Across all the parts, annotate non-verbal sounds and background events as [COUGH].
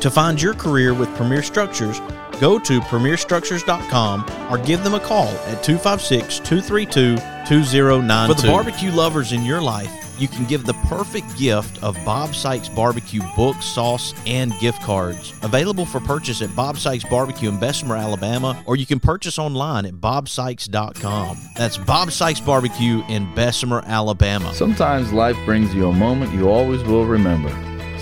To find your career with Premier Structures, go to premierstructures.com or give them a call at 256 232 2092. For the barbecue lovers in your life, you can give the perfect gift of Bob Sykes Barbecue book, sauce, and gift cards. Available for purchase at Bob Sykes Barbecue in Bessemer, Alabama, or you can purchase online at bobsykes.com. That's Bob Sykes Barbecue in Bessemer, Alabama. Sometimes life brings you a moment you always will remember.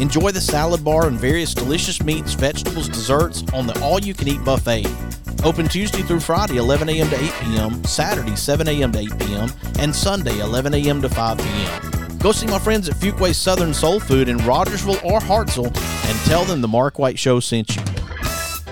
Enjoy the salad bar and various delicious meats, vegetables, desserts on the all you can eat buffet. Open Tuesday through Friday, 11 a.m. to 8 p.m., Saturday, 7 a.m. to 8 p.m., and Sunday, 11 a.m. to 5 p.m. Go see my friends at Fuquay's Southern Soul Food in Rogersville or Hartselle and tell them the Mark White Show sent you.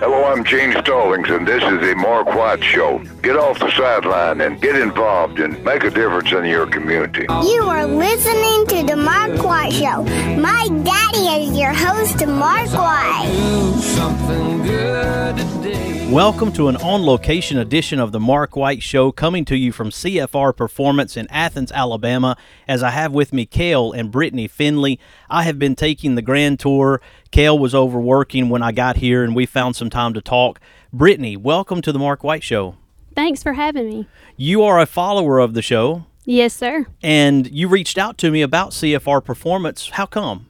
Hello, I'm Gene Stallings, and this is the Mark White Show. Get off the sideline and get involved and make a difference in your community. You are listening to The Mark White Show. My daddy is your host, Mark White. Welcome to an on location edition of the Mark White Show coming to you from CFR Performance in Athens, Alabama. As I have with me Cale and Brittany Finley, I have been taking the grand tour Cale was overworking when I got here, and we found some time to talk. Brittany, welcome to the Mark White Show. Thanks for having me. You are a follower of the show, Yes, sir. and you reached out to me about CFR performance. How come?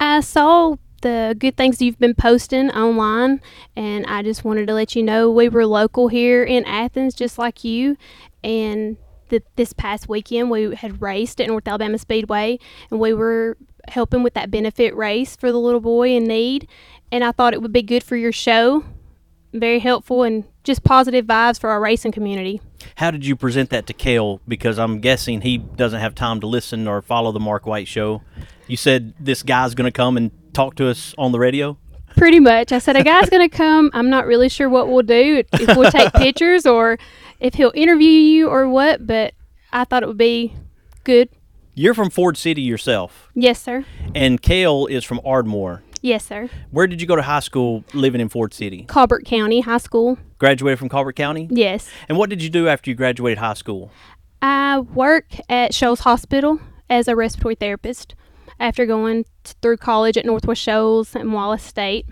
I saw the good things you've been posting online, and I just wanted to let you know we were local here in Athens, just like you. And th- this past weekend, we had raced at North Alabama Speedway, and we were helping with that benefit race for the little boy in need. And I thought it would be good for your show, very helpful, and just positive vibes for our racing community. How did you present that to Cale? Because I'm guessing he doesn't have time to listen or follow the Mark White Show. You said this guy's going to come and talk to us on the radio. Pretty much. I said, a guy's going to come. I'm not really sure what we'll do, if we'll take pictures or if he'll interview you or what, but I thought it would be good. You're from Ford City yourself, Yes, sir. and Cale is from Ardmore. Yes, sir. Where did you go to high school living in Ford City? Colbert County High School. Graduated from Colbert County? Yes. And what did you do after you graduated high school? I work at Shoals Hospital as a respiratory therapist after going t- through college at Northwest Shoals and Wallace State.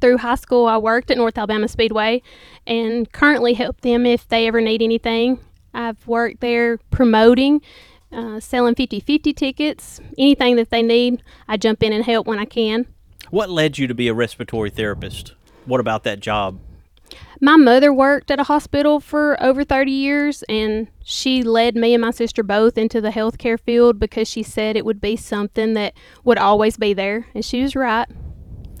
Through high school, I worked at North Alabama Speedway and currently help them if they ever need anything. I've worked there promoting, uh, selling 50 50 tickets, anything that they need. I jump in and help when I can. What led you to be a respiratory therapist? What about that job? My mother worked at a hospital for over 30 years, and she led me and my sister both into the healthcare field because she said it would be something that would always be there. And she was right.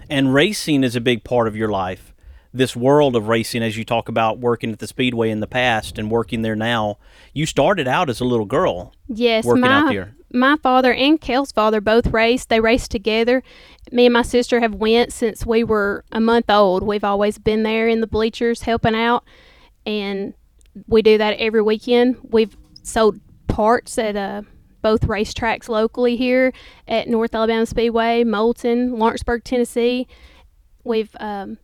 And racing is a big part of your life. This world of racing, as you talk about working at the Speedway in the past and working there now, you started out as a little girl. Yes, Working my, out there. my father and Kel's father both raced. They raced together. Me and my sister have went since we were a month old. We've always been there in the bleachers helping out, and we do that every weekend. We've sold parts at uh, both racetracks locally here at North Alabama Speedway, Moulton, Lawrenceburg, Tennessee. We've um,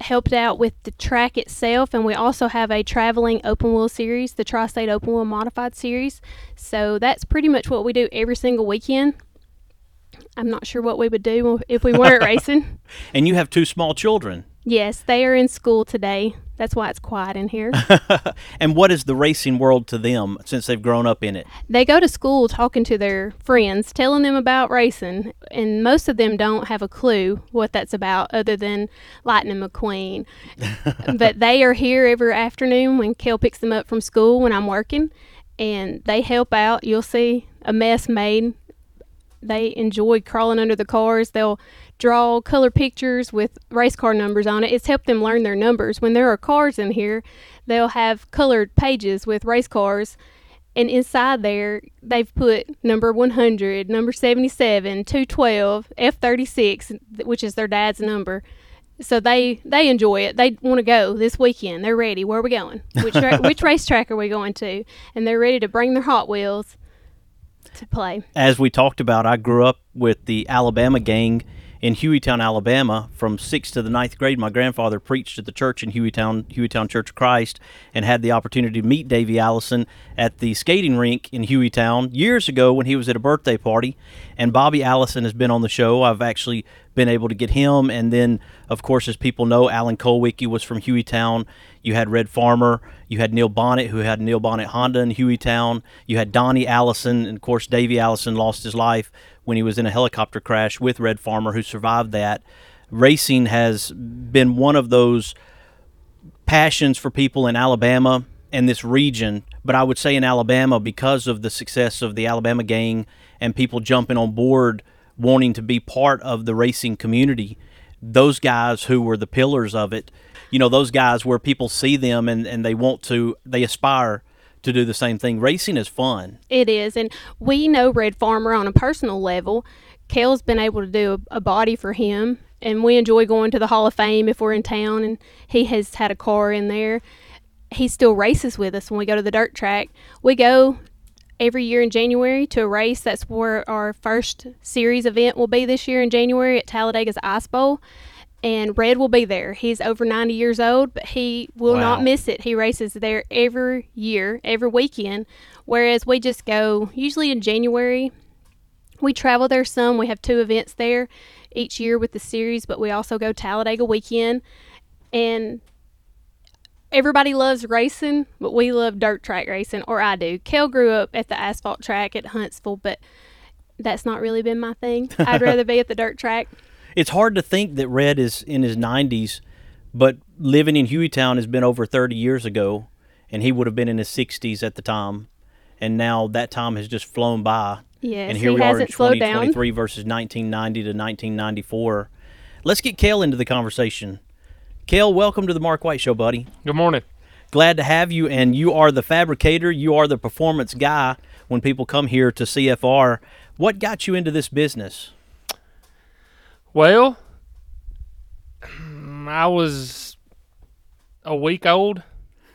helped out with the track itself, and we also have a traveling open wheel series, the Tri State Open Wheel Modified Series. So that's pretty much what we do every single weekend. I'm not sure what we would do if we weren't [LAUGHS] racing. And you have two small children. Yes, they are in school today. That's why it's quiet in here. [LAUGHS] and what is the racing world to them since they've grown up in it? they go to school talking to their friends, telling them about racing, and most of them don't have a clue what that's about other than Lightning McQueen. [LAUGHS] but they are here every afternoon when Kel picks them up from school when I'm working, and they help out. You'll see a mess made. They enjoy crawling under the cars. They'll draw color pictures with race car numbers on it. It's helped them learn their numbers. When there are cars in here, they'll have colored pages with race cars and inside there they've put number 100 number 77 212 f36 which is their dad's number. So they they enjoy it. They want to go this weekend. They're ready. Where are we going? [LAUGHS] Which ra- which racetrack are we going to? And they're ready to bring their hot wheels to play. As we talked about, I grew up with the Alabama gang in Hueytown, Alabama, from sixth to the ninth grade. My grandfather preached at the church in Hueytown, Hueytown Church of Christ, and had the opportunity to meet Davey Allison at the skating rink in Hueytown years ago when he was at a birthday party. And Bobby Allison has been on the show. I've actually been able to get him. And then, of course, as people know, Alan Kulwicki was from Hueytown. You had Red Farmer. You had Neil Bonnett, who had Neil Bonnett Honda in Hueytown. You had Donnie Allison. And, of course, Davey Allison lost his life when he was in a helicopter crash with Red Farmer, who survived that. Racing has been one of those passions for people in Alabama and this region, but I would say in Alabama because of the success of the Alabama gang and people jumping on board wanting to be part of the racing community. Those guys who were the pillars of it, you know, those guys where people see them and, and they want to, they aspire to do the same thing. Racing is fun. It is, and we know Red Farmer on a personal level. Kel's been able to do a, a body for him, and we enjoy going to the Hall of Fame if we're in town, and he has had a car in there. He still races with us when we go to the dirt track. We go every year in January to a race. That's where our first series event will be this year in January at Talladega's Ice Bowl. And Red will be there. He's over 90 years old, but he will Wow. not miss it. He races there every year, every weekend. Whereas we just go usually in January. We travel there some. We have two events there. each year with the series, but we also go Talladega weekend. And everybody loves racing, but we love dirt track racing, or I do. Kel grew up at the asphalt track at Huntsville, but that's not really been my thing. [LAUGHS] I'd rather be at the dirt track. It's hard to think that Red is in his 90s, but living in Hueytown has been over 30 years ago, and he would have been in his 60s at the time. And now that time has just flown by. Yes, and here he we are in hasn't slowed down. 2023 versus 1990 to 1994. Let's get Cale into the conversation. Cale, welcome to the Mark White Show, buddy. Good morning. Glad to have you. And you are the fabricator, you are the performance guy when people come here to CFR. What got you into this business? Well, [CLEARS THROAT] I was a week old,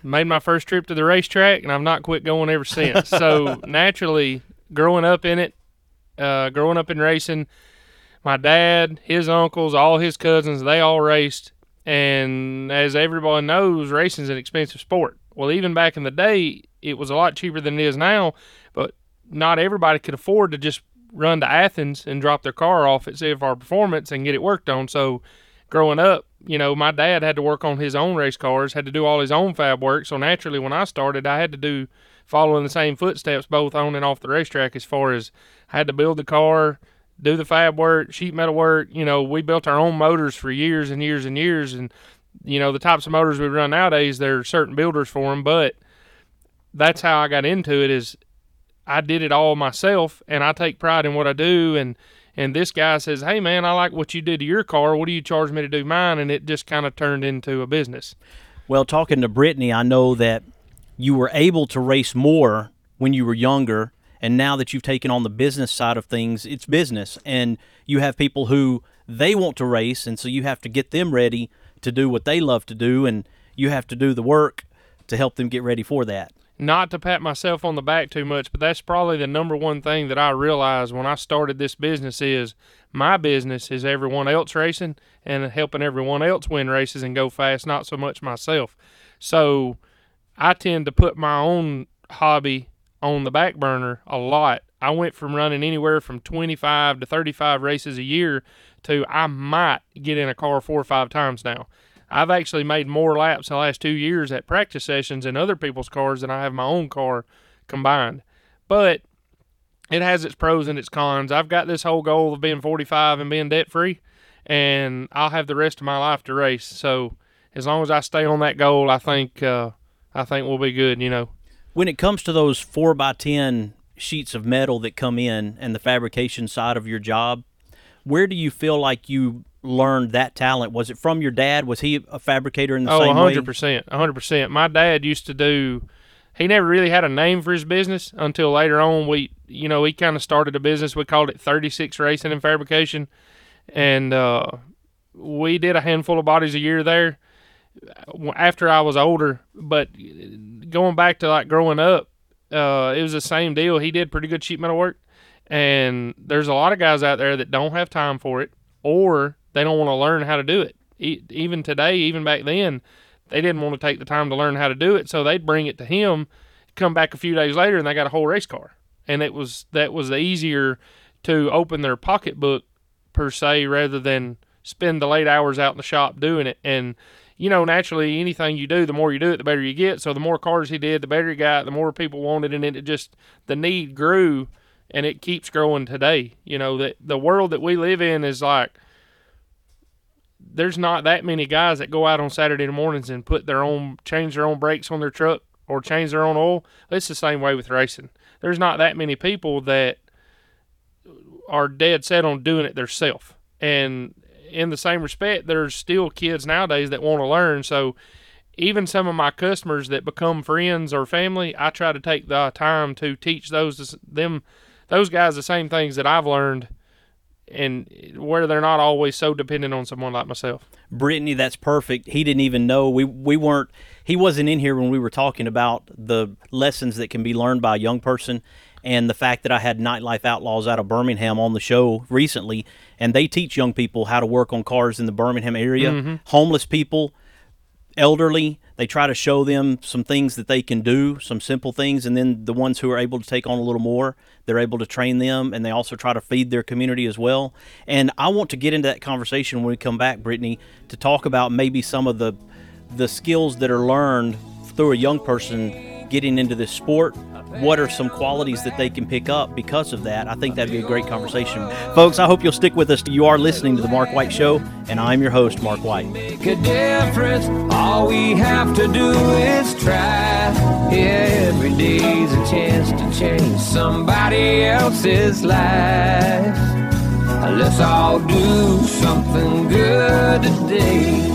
made my first trip to the racetrack, and I've not quit going ever since. so [LAUGHS] naturally, growing up in it, uh, growing up in racing, my dad, his uncles, all his cousins, they all raced. And as everybody knows, racing's an expensive sport. Well, even back in the day, it was a lot cheaper than it is now, but not everybody could afford to just run to Athens and drop their car off at CFR Performance and get it worked on. So, growing up, you know, my dad had to work on his own race cars, had to do all his own fab work. So naturally, when I started, I had to do following the same footsteps both on and off the racetrack. As far as I had to build the car, do the fab work, sheet metal work. You know, we built our own motors for years and years and years, and you know the types of motors we run nowadays. There are certain builders for them, but that's how I got into it. Is I did it all myself, and I take pride in what I do. And and this guy says, "Hey man, I like what you did to your car. What do you charge me to do mine?" And it just kind of turned into a business. Well, talking to Brittany, I know that you were able to race more when you were younger, and now that you've taken on the business side of things, it's business, and you have people who they want to race, and so you have to get them ready to do what they love to do, and you have to do the work to help them get ready for that. not to pat myself on the back too much, but that's probably the number one thing that I realized when I started this business is my business is everyone else racing and helping everyone else win races and go fast, not so much myself. So I tend to put my own hobby on the back burner a lot. I went from running anywhere from 25 to 35 races a year to I might get in a car four or five times now. I've actually made more laps in the last two years at practice sessions in other people's cars than I have my own car combined. But it has its pros and its cons. I've got this whole goal of being 45 and being debt free, and I'll have the rest of my life to race. So as long as I stay on that goal, I think uh, I think we'll be good. You know. When it comes to those four by ten sheets of metal that come in and the fabrication side of your job, where do you feel like you learned that talent? Was it from your dad? Was he a fabricator in the oh, same way? 100%. 100%. My dad used to do, he never really had a name for his business until later on. We, you know, he kind of started a business. We called it 36 Racing and Fabrication. And uh, we did a handful of bodies a year there after I was older. But going back to like growing up, uh, it was the same deal. He did pretty good sheet metal work. And there's a lot of guys out there that don't have time for it or they don't want to learn how to do it. E- even today, even back then, they didn't want to take the time to learn how to do it, so they'd bring it to him, come back a few days later, and they got a whole race car. And it was that was the easier to open their pocketbook per se rather than spend the late hours out in the shop doing it. And you know, naturally, anything you do, the more you do it, the better you get. So the more cars he did, the better he got, the more people wanted, and it just the need grew, and it keeps growing today. You know that the world that we live in is like there's not that many guys that go out on Saturday mornings and put their own change their own brakes on their truck or change their own oil. It's the same way with racing. There's not that many people that are dead set on doing it themselves. And in the same respect, there's still kids nowadays that want to learn. So even some of my customers that become friends or family, I try to take the time to teach those them those guys the same things that I've learned and where they're not always so dependent on someone like myself. Brittany, that's perfect. He didn't even know we we weren't. He wasn't in here when we were talking about the lessons that can be learned by a young person, and the fact that I had Nightlife Outlaws out of Birmingham on the show recently, and they teach young people how to work on cars in the Birmingham area, Mhm. homeless people. Elderly, they try to show them some things that they can do, some simple things, and then the ones who are able to take on a little more, they're able to train them, and they also try to feed their community as well. And I want to get into that conversation when we come back, Brittany, to talk about maybe some of the the skills that are learned through a young person getting into this sport what are some qualities that they can pick up because of that? I think that'd be a great conversation. Folks, I hope you'll stick with us. You are listening to The Mark White Show, and I'm your host, Mark White. Make a difference. All we have to do is try. Yeah, every day's a chance to change somebody else's life. Let's all do something good today.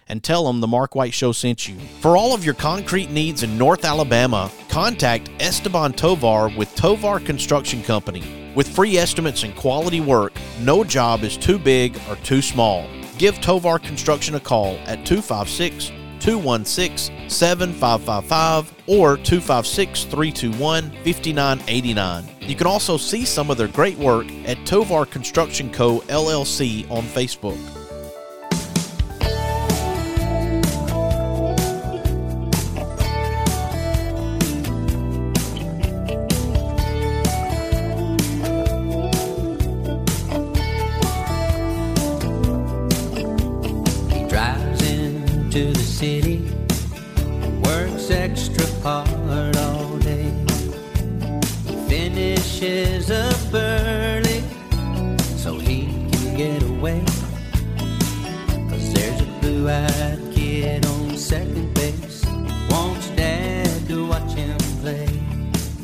and tell them the Mark White Show sent you. For all of your concrete needs in North Alabama, contact Esteban Tovar with Tovar Construction Company. With free estimates and quality work, no job is too big or too small. Give Tovar Construction a call at 256 216 7555 or 256 321 5989. You can also see some of their great work at Tovar Construction Co. LLC on Facebook. Second base, wants dad to watch him play.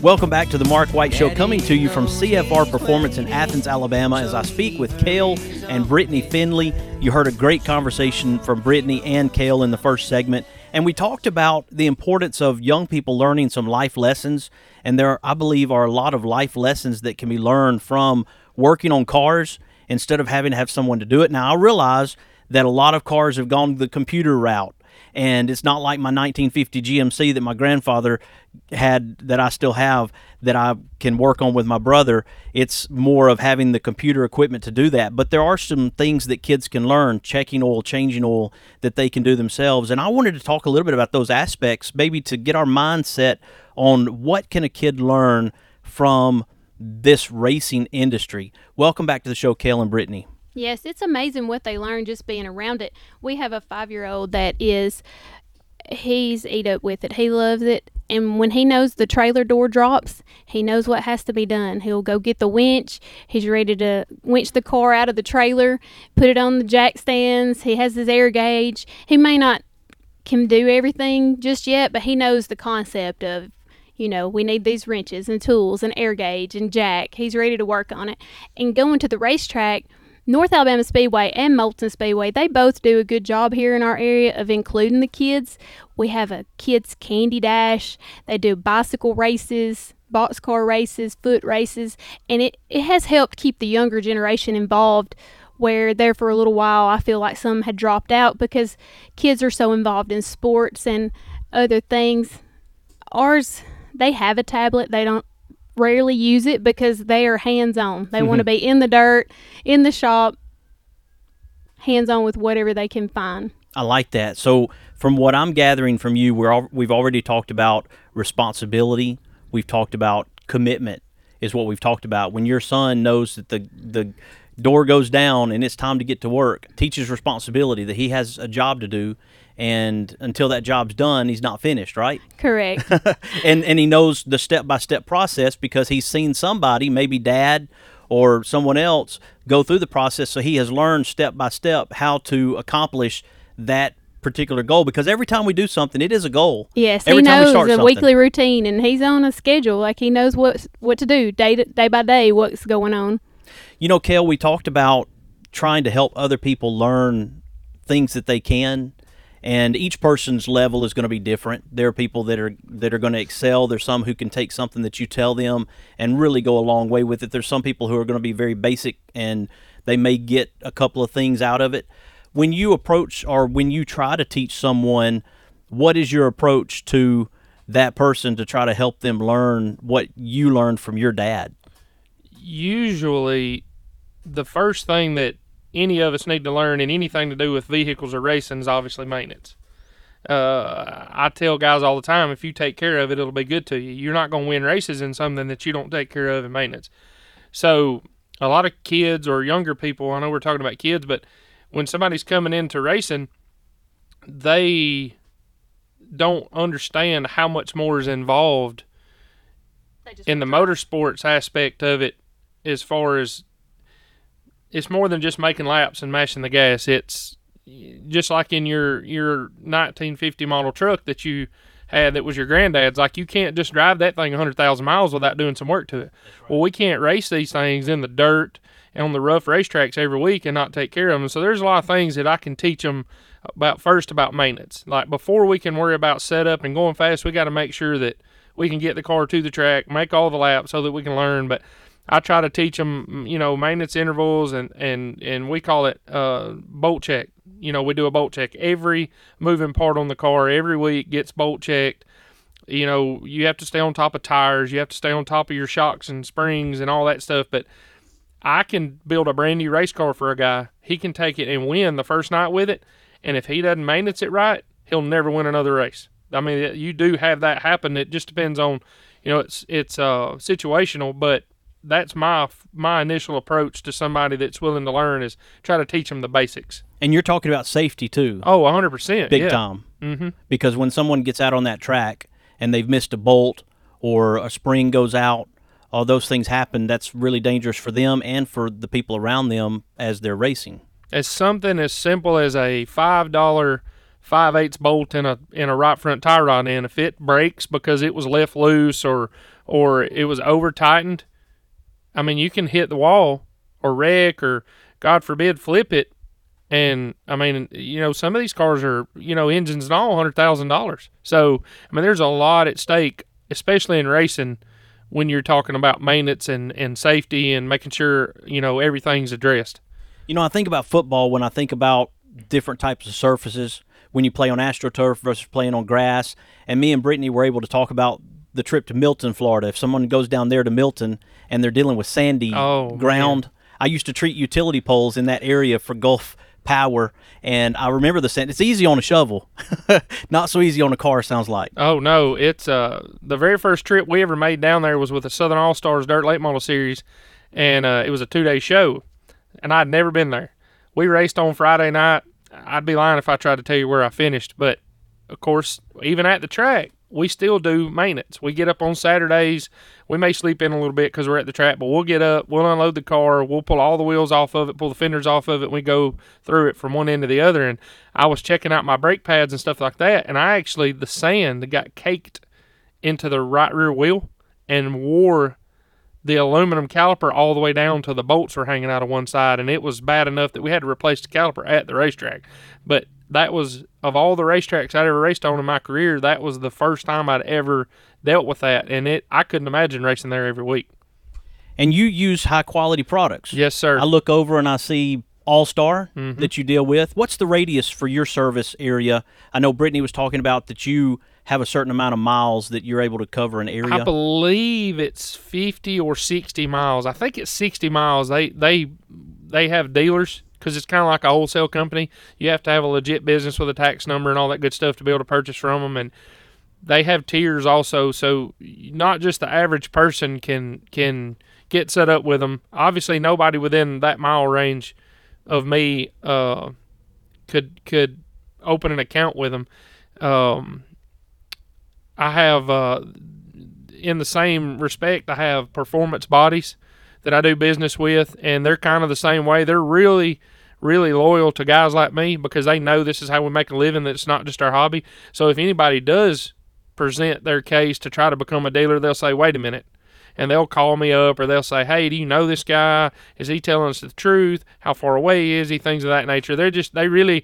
Welcome back to the Mark White Show, coming to you from CFR Performance in Athens, Alabama, as I speak with Cale and Brittany Finley. You heard a great conversation from Brittany and Cale in the first segment, and we talked about the importance of young people learning some life lessons. And there, I believe, are a lot of life lessons that can be learned from working on cars instead of having to have someone to do it. Now, I realize that a lot of cars have gone the computer route and it's not like my 1950 GMC that my grandfather had that I still have that I can work on with my brother. It's more of having the computer equipment to do that. But there are some things that kids can learn, checking oil, changing oil, that they can do themselves. And I wanted to talk a little bit about those aspects, maybe to get our mindset on what can a kid learn from this racing industry. Welcome back to the show, Cale and Brittany. Yes, it's amazing what they learn just being around it. We have a five year old that is, he's eat up with it. He loves it. And when he knows the trailer door drops, he knows what has to be done. He'll go get the winch. He's ready to winch the car out of the trailer, put it on the jack stands. He has his air gauge. He may not can do everything just yet, but he knows the concept of you know, we need these wrenches and tools and air gauge and jack. He's ready to work on it. And going to the racetrack, North Alabama Speedway and Moulton Speedway, they both do a good job here in our area of including the kids. We have a kids candy dash. They do bicycle races, boxcar races, foot races, and it, it has helped keep the younger generation involved where there for a little while I feel like some had dropped out because kids are so involved in sports and other things. Ours, they have a tablet. They don't rarely use it because they are hands on. They want to mm-hmm. be in the dirt, in the shop, hands on with whatever they can find. I like that. So, from what I'm gathering from you, we're all, we've already talked about responsibility. We've talked about commitment. Is what we've talked about. When your son knows that the the door goes down and it's time to get to work, teaches responsibility that he has a job to do, and until that job's done, he's not finished, right? Correct. [LAUGHS] and and he knows the step by step process because he's seen somebody, maybe dad or someone else, go through the process. So he has learned step by step how to accomplish that particular goal. Because every time we do something, it is a goal. Yes, every he time we knows start a something. weekly routine and he's on a schedule. Like he knows what what to do day to, day by day, what's going on. You know, Kel, we talked about trying to help other people learn things that they can, and each person's level is going to be different. There are people that are that are going to excel. There's some who can take something that you tell them and really go a long way with it. There's some people who are going to be very basic and they may get a couple of things out of it. When you approach or when you try to teach someone, what is your approach to that person to try to help them learn what you learned from your dad? usually the first thing that any of us need to learn in anything to do with vehicles or racing is obviously maintenance. Uh, I tell guys all the time, if you take care of it, it'll be good to you. You're not going to win races in something that you don't take care of in maintenance. So, a lot of kids or younger people, I know we're talking about kids, but when somebody's coming into racing, they don't understand how much more is involved in the motorsports aspect of it as far as it's more than just making laps and mashing the gas. It's just like in your your 1950 model truck that you had that was your granddad's. Like you can't just drive that thing 100,000 miles without doing some work to it. Well, we can't race these things in the dirt and on the rough racetracks every week and not take care of them. So there's a lot of things that I can teach them about first about maintenance. Like before we can worry about setup and going fast, we got to make sure that we can get the car to the track, make all the laps so that we can learn. But I try to teach them, you know, maintenance intervals and and and we call it uh, bolt check. You know, we do a bolt check every moving part on the car every week gets bolt checked. You know, you have to stay on top of tires, you have to stay on top of your shocks and springs and all that stuff. But I can build a brand new race car for a guy. He can take it and win the first night with it, and if he doesn't maintenance it right, he'll never win another race. I mean, you do have that happen. It just depends on, you know, it's it's uh, situational, but that's my my initial approach to somebody that's willing to learn is try to teach them the basics. And you're talking about safety too. Oh, 100%. Big yeah. time. Mhm. Because when someone gets out on that track and they've missed a bolt or a spring goes out, all those things happen. That's really dangerous for them and for the people around them as they're racing. As something as simple as a five dollar five eighths bolt in a in a right front tie rod end, if it breaks because it was left loose or or it was over tightened, I mean you can hit the wall or wreck or God forbid flip it. And I mean, you know, some of these cars are, you know, engines and all hundred thousand dollars. So I mean, there's a lot at stake, especially in racing, when you're talking about maintenance and, and safety and making sure you know everything's addressed. You know, I think about football when I think about different types of surfaces when you play on AstroTurf versus playing on grass. And me and Brittany were able to talk about the trip to Milton, Florida. If someone goes down there to Milton and they're dealing with sandy Oh, ground, I used to treat utility poles in that area for Gulf power. And I remember the sand. It's easy on a shovel, [LAUGHS] not so easy on a car. Sounds like. Oh no, it's uh the very first trip we ever made down there was with the Southern All Stars Dirt Late Model Series, and uh, it was a two day show, and I'd never been there. We raced on Friday night. I'd be lying if I tried to tell you where I finished, but of course, even at the track, we still do maintenance. We get up on Saturdays. We may sleep in a little bit because we're at the track, but we'll get up, we'll unload the car, we'll pull all the wheels off of it, pull the fenders off of it, and we go through it from one end to the other. And I was checking out my brake pads and stuff like that, and I actually, the sand got caked into the right rear wheel and wore the aluminum caliper all the way down to the bolts were hanging out of one side, and it was bad enough that we had to replace the caliper at the racetrack. But that was of all the racetracks I'd ever raced on in my career, that was the first time I'd ever dealt with that, and it I couldn't imagine racing there every week. And you use high quality products. Yes, sir. I look over and I see All Star Mhm. that you deal with. What's the radius for your service area? I know Brittany was talking about that you have a certain amount of miles that you're able to cover an area. I believe it's 50 or 60 miles. I think it's 60 miles. They they they have dealers because it's kind of like a wholesale company. You have to have a legit business with a tax number and all that good stuff to be able to purchase from them. And they have tiers also, so not just the average person can can get set up with them. Obviously, nobody within that mile range of me uh, could could open an account with them. Um, I have uh, in the same respect, I have performance bodies that I do business with, and they're kind of the same way. They're really, really loyal to guys like me because they know this is how we make a living, that it's not just our hobby. So if anybody does present their case to try to become a dealer, they'll say, wait a minute. And they'll call me up or they'll say, hey, do you know this guy? Is he telling us the truth? How far away is he? Things of that nature. They're just, they really,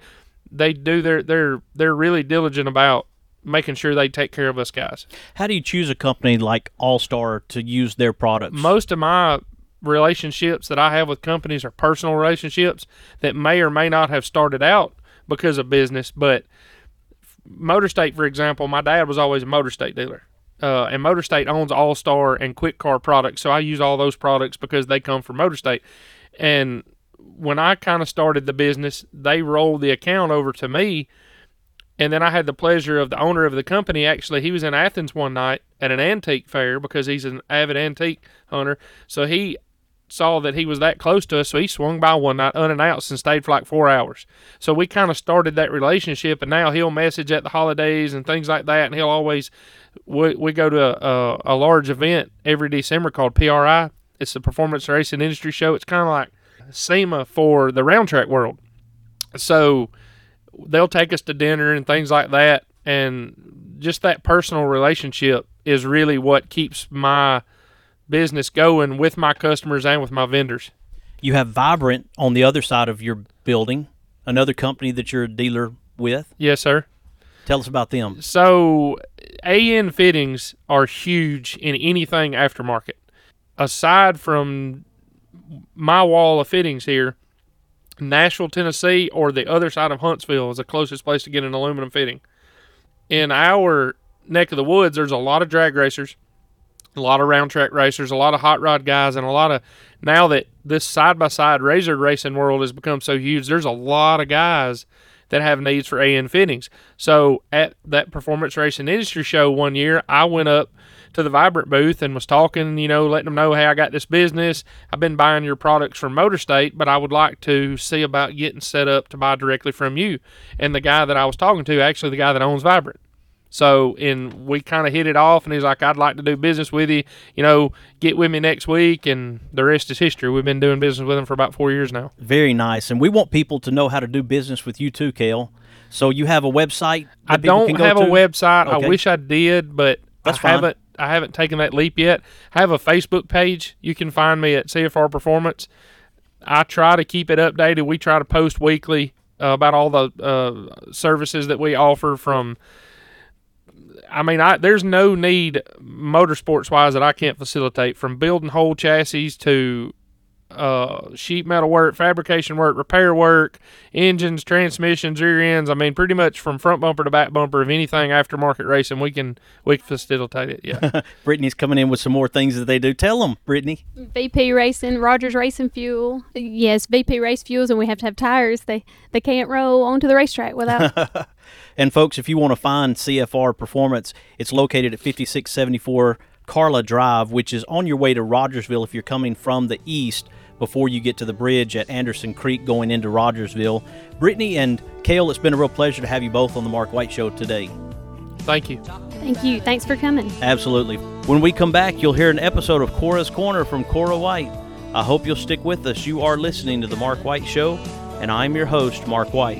they do their, they're, they're really diligent about making sure they take care of us guys. How do you choose a company like All Star to use their products? Most of my relationships that I have with companies are personal relationships that may or may not have started out because of business. But Motor State, for example, my dad was always a Motor State dealer. Uh, and Motor State owns All Star and Quick Car products, so I use all those products because they come from Motor State. And when I kind of started the business, they rolled the account over to me, and then I had the pleasure of the owner of the company. Actually, he was in Athens one night at an antique fair because he's an avid antique hunter. So he saw that he was that close to us, so he swung by one night unannounced and stayed for like four hours. So we kind of started that relationship, and now he'll message at the holidays and things like that, and he'll always. We, we go to a, a, a large event every December called PRI. It's the Performance Racing Industry Show. It's kind of like SEMA for the round track world. So they'll take us to dinner and things like that, and just that personal relationship is really what keeps my business going with my customers and with my vendors. You have Vibrant on the other side of your building, another company that you're a dealer with. Yes, sir. Tell us about them. So, AN fittings are huge in anything aftermarket. Aside from my wall of fittings here, Nashville, Tennessee, or the other side of Huntsville is the closest place to get an aluminum fitting. In our neck of the woods, there's a lot of drag racers, a lot of round track racers, a lot of hot rod guys, and a lot of now that this side by side razor racing world has become so huge, there's a lot of guys that have needs for AN fittings. So at that performance racing industry show one year, I went up to the Vibrant booth and was talking, you know, letting them know, hey, I got this business. I've been buying your products from Motor State, but I would like to see about getting set up to buy directly from you. And the guy that I was talking to, actually the guy that owns Vibrant. So, and we kind of hit it off, and he's like, I'd like to do business with you. You know, get with me next week, and the rest is history. We've been doing business with him for about four years now. Very nice. And we want people to know how to do business with you too, Cale. So you have a website? I don't can go have a to? website. I wish I did, but That's I fine. haven't. I haven't taken that leap yet. I have a Facebook page. You can find me at CFR Performance. I try to keep it updated. We try to post weekly uh, about all the uh, services that we offer from. I mean, I there's no need motorsports wise that I can't facilitate from building whole chassis to uh, sheet metal work, fabrication work, repair work, engines, transmissions, rear ends. I mean, pretty much from front bumper to back bumper of anything aftermarket racing, we can we can facilitate it. Yeah. [LAUGHS] Brittany's coming in with some more things that they do. Tell them, Brittany. VP Racing, Rogers Racing Fuel. Yes, VP Race Fuels, and we have to have tires. They they can't roll onto the racetrack without. [LAUGHS] [LAUGHS] And folks, if you want to find CFR Performance, it's located at 5674 Carla Drive, which is on your way to Rogersville if you're coming from the east before you get to the bridge at Anderson Creek going into Rogersville. Brittany and Cale, it's been a real pleasure to have you both on the Mark White Show today. Thank you. Thank you. Thanks for coming. Absolutely. When we come back, you'll hear an episode of Cora's Corner from Cora White. I hope you'll stick with us. You are listening to The Mark White Show, and I'm your host, Mark White.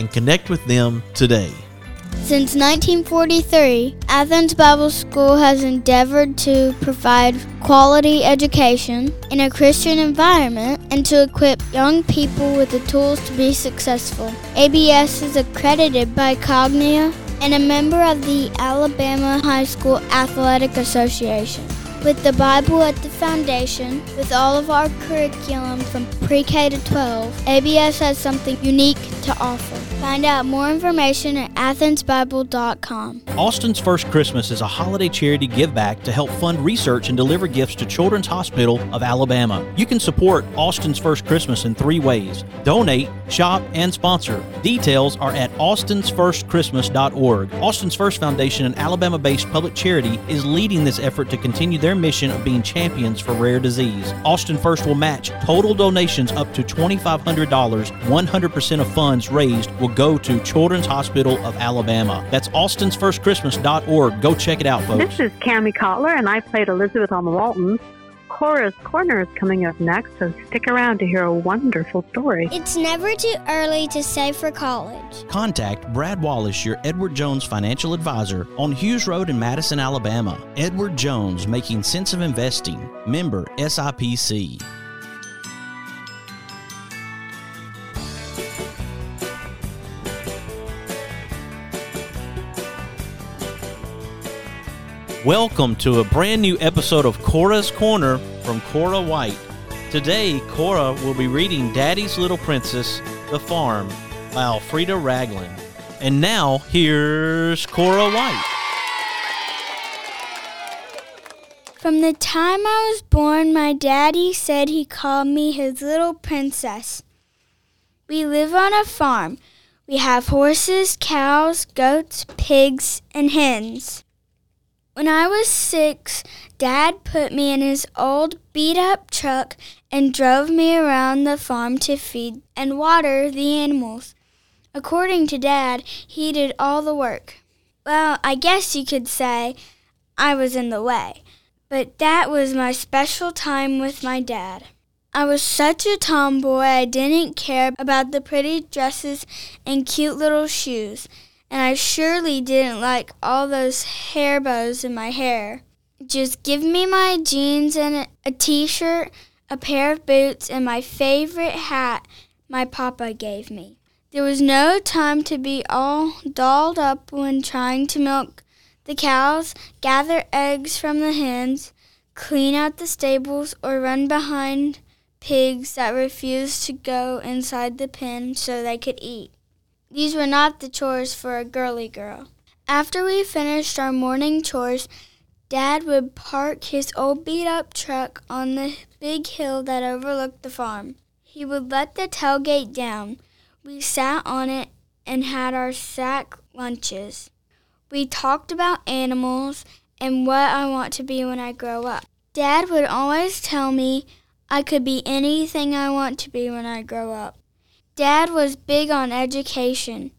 and connect with them today. Since 1943, Athens Bible School has endeavored to provide quality education in a Christian environment and to equip young people with the tools to be successful. ABS is accredited by Cognia and a member of the Alabama High School Athletic Association. With the Bible at the foundation, with all of our curriculum from pre K to 12, ABS has something unique to offer. Find out more information at athensbible.com. Austin's First Christmas is a holiday charity give back to help fund research and deliver gifts to Children's Hospital of Alabama. You can support Austin's First Christmas in three ways donate, shop, and sponsor. Details are at austins1stchristmas.org. Austin's First Foundation, an Alabama based public charity, is leading this effort to continue their mission of being champions for rare disease. Austin First will match total donations up to $2,500. 100% of funds raised will go to Children's Hospital of Alabama. That's austinsfirstchristmas.org. Go check it out, folks. This is Kami Cotler, and I played Elizabeth on the Waltons. Cora's Corner is coming up next, so stick around to hear a wonderful story. It's never too early to save for college. Contact Brad Wallace, your Edward Jones financial advisor, on Hughes Road in Madison, Alabama. Edward Jones, making sense of investing. Member SIPC. Welcome to a brand new episode of Cora's Corner from Cora White. Today, Cora will be reading Daddy's Little Princess, The Farm by Alfreda Ragland. And now, here's Cora White. From the time I was born, my daddy said he called me his little princess. We live on a farm. We have horses, cows, goats, pigs, and hens. When I was six, Dad put me in his old beat up truck and drove me around the farm to feed and water the animals. According to Dad, he did all the work. Well, I guess you could say I was in the way, but that was my special time with my dad. I was such a tomboy, I didn't care about the pretty dresses and cute little shoes, and I surely didn't like all those hair bows in my hair. Just give me my jeans and a t shirt, a pair of boots, and my favorite hat my papa gave me. There was no time to be all dolled up when trying to milk the cows, gather eggs from the hens, clean out the stables, or run behind pigs that refused to go inside the pen so they could eat. These were not the chores for a girly girl. After we finished our morning chores, Dad would park his old beat up truck on the big hill that overlooked the farm. He would let the tailgate down. We sat on it and had our sack lunches. We talked about animals and what I want to be when I grow up. Dad would always tell me I could be anything I want to be when I grow up. Dad was big on education.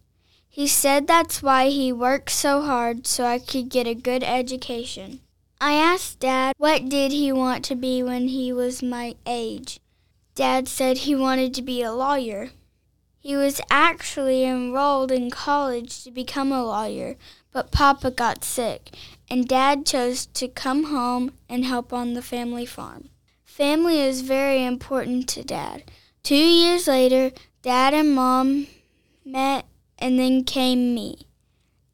He said that's why he worked so hard so I could get a good education. I asked Dad what did he want to be when he was my age. Dad said he wanted to be a lawyer. He was actually enrolled in college to become a lawyer, but Papa got sick, and Dad chose to come home and help on the family farm. Family is very important to Dad. Two years later, Dad and Mom met, and then came me,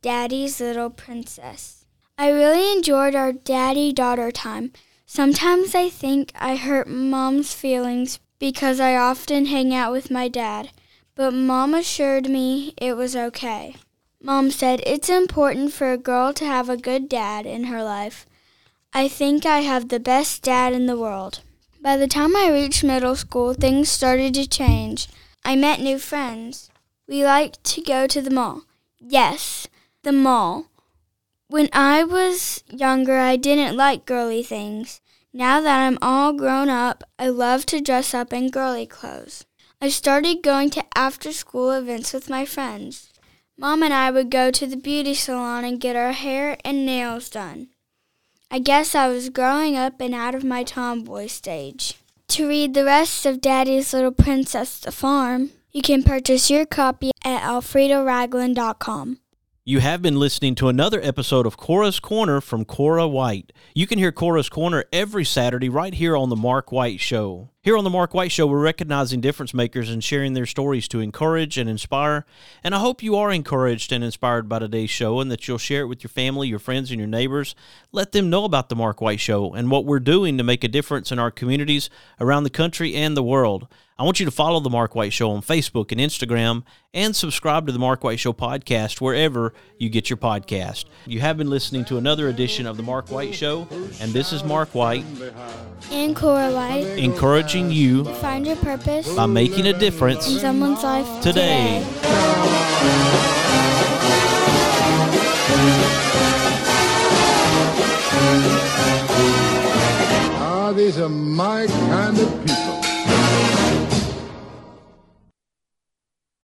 Daddy's little princess. I really enjoyed our daddy daughter time. Sometimes I think I hurt Mom's feelings because I often hang out with my dad, but Mom assured me it was okay. Mom said it's important for a girl to have a good dad in her life. I think I have the best dad in the world. By the time I reached middle school, things started to change. I met new friends. We liked to go to the mall. Yes, the mall. When I was younger, I didn't like girly things. Now that I'm all grown up, I love to dress up in girly clothes. I started going to after school events with my friends. Mom and I would go to the beauty salon and get our hair and nails done. I guess I was growing up and out of my tomboy stage. To read the rest of Daddy's Little Princess the Farm, you can purchase your copy at alfredaragland.com. You have been listening to another episode of Cora's Corner from Cora White. You can hear Cora's Corner every Saturday right here on The Mark White Show. Here on The Mark White Show, we're recognizing difference makers and sharing their stories to encourage and inspire. And I hope you are encouraged and inspired by today's show and that you'll share it with your family, your friends, and your neighbors. Let them know about The Mark White Show and what we're doing to make a difference in our communities around the country and the world. I want you to follow The Mark White Show on Facebook and Instagram and subscribe to The Mark White Show podcast wherever you get your podcast. You have been listening to another edition of The Mark White Show, and this is Mark White And Cora White, encouraging you to find your purpose by making a difference in someone's life today. Ah, these are my kind of people.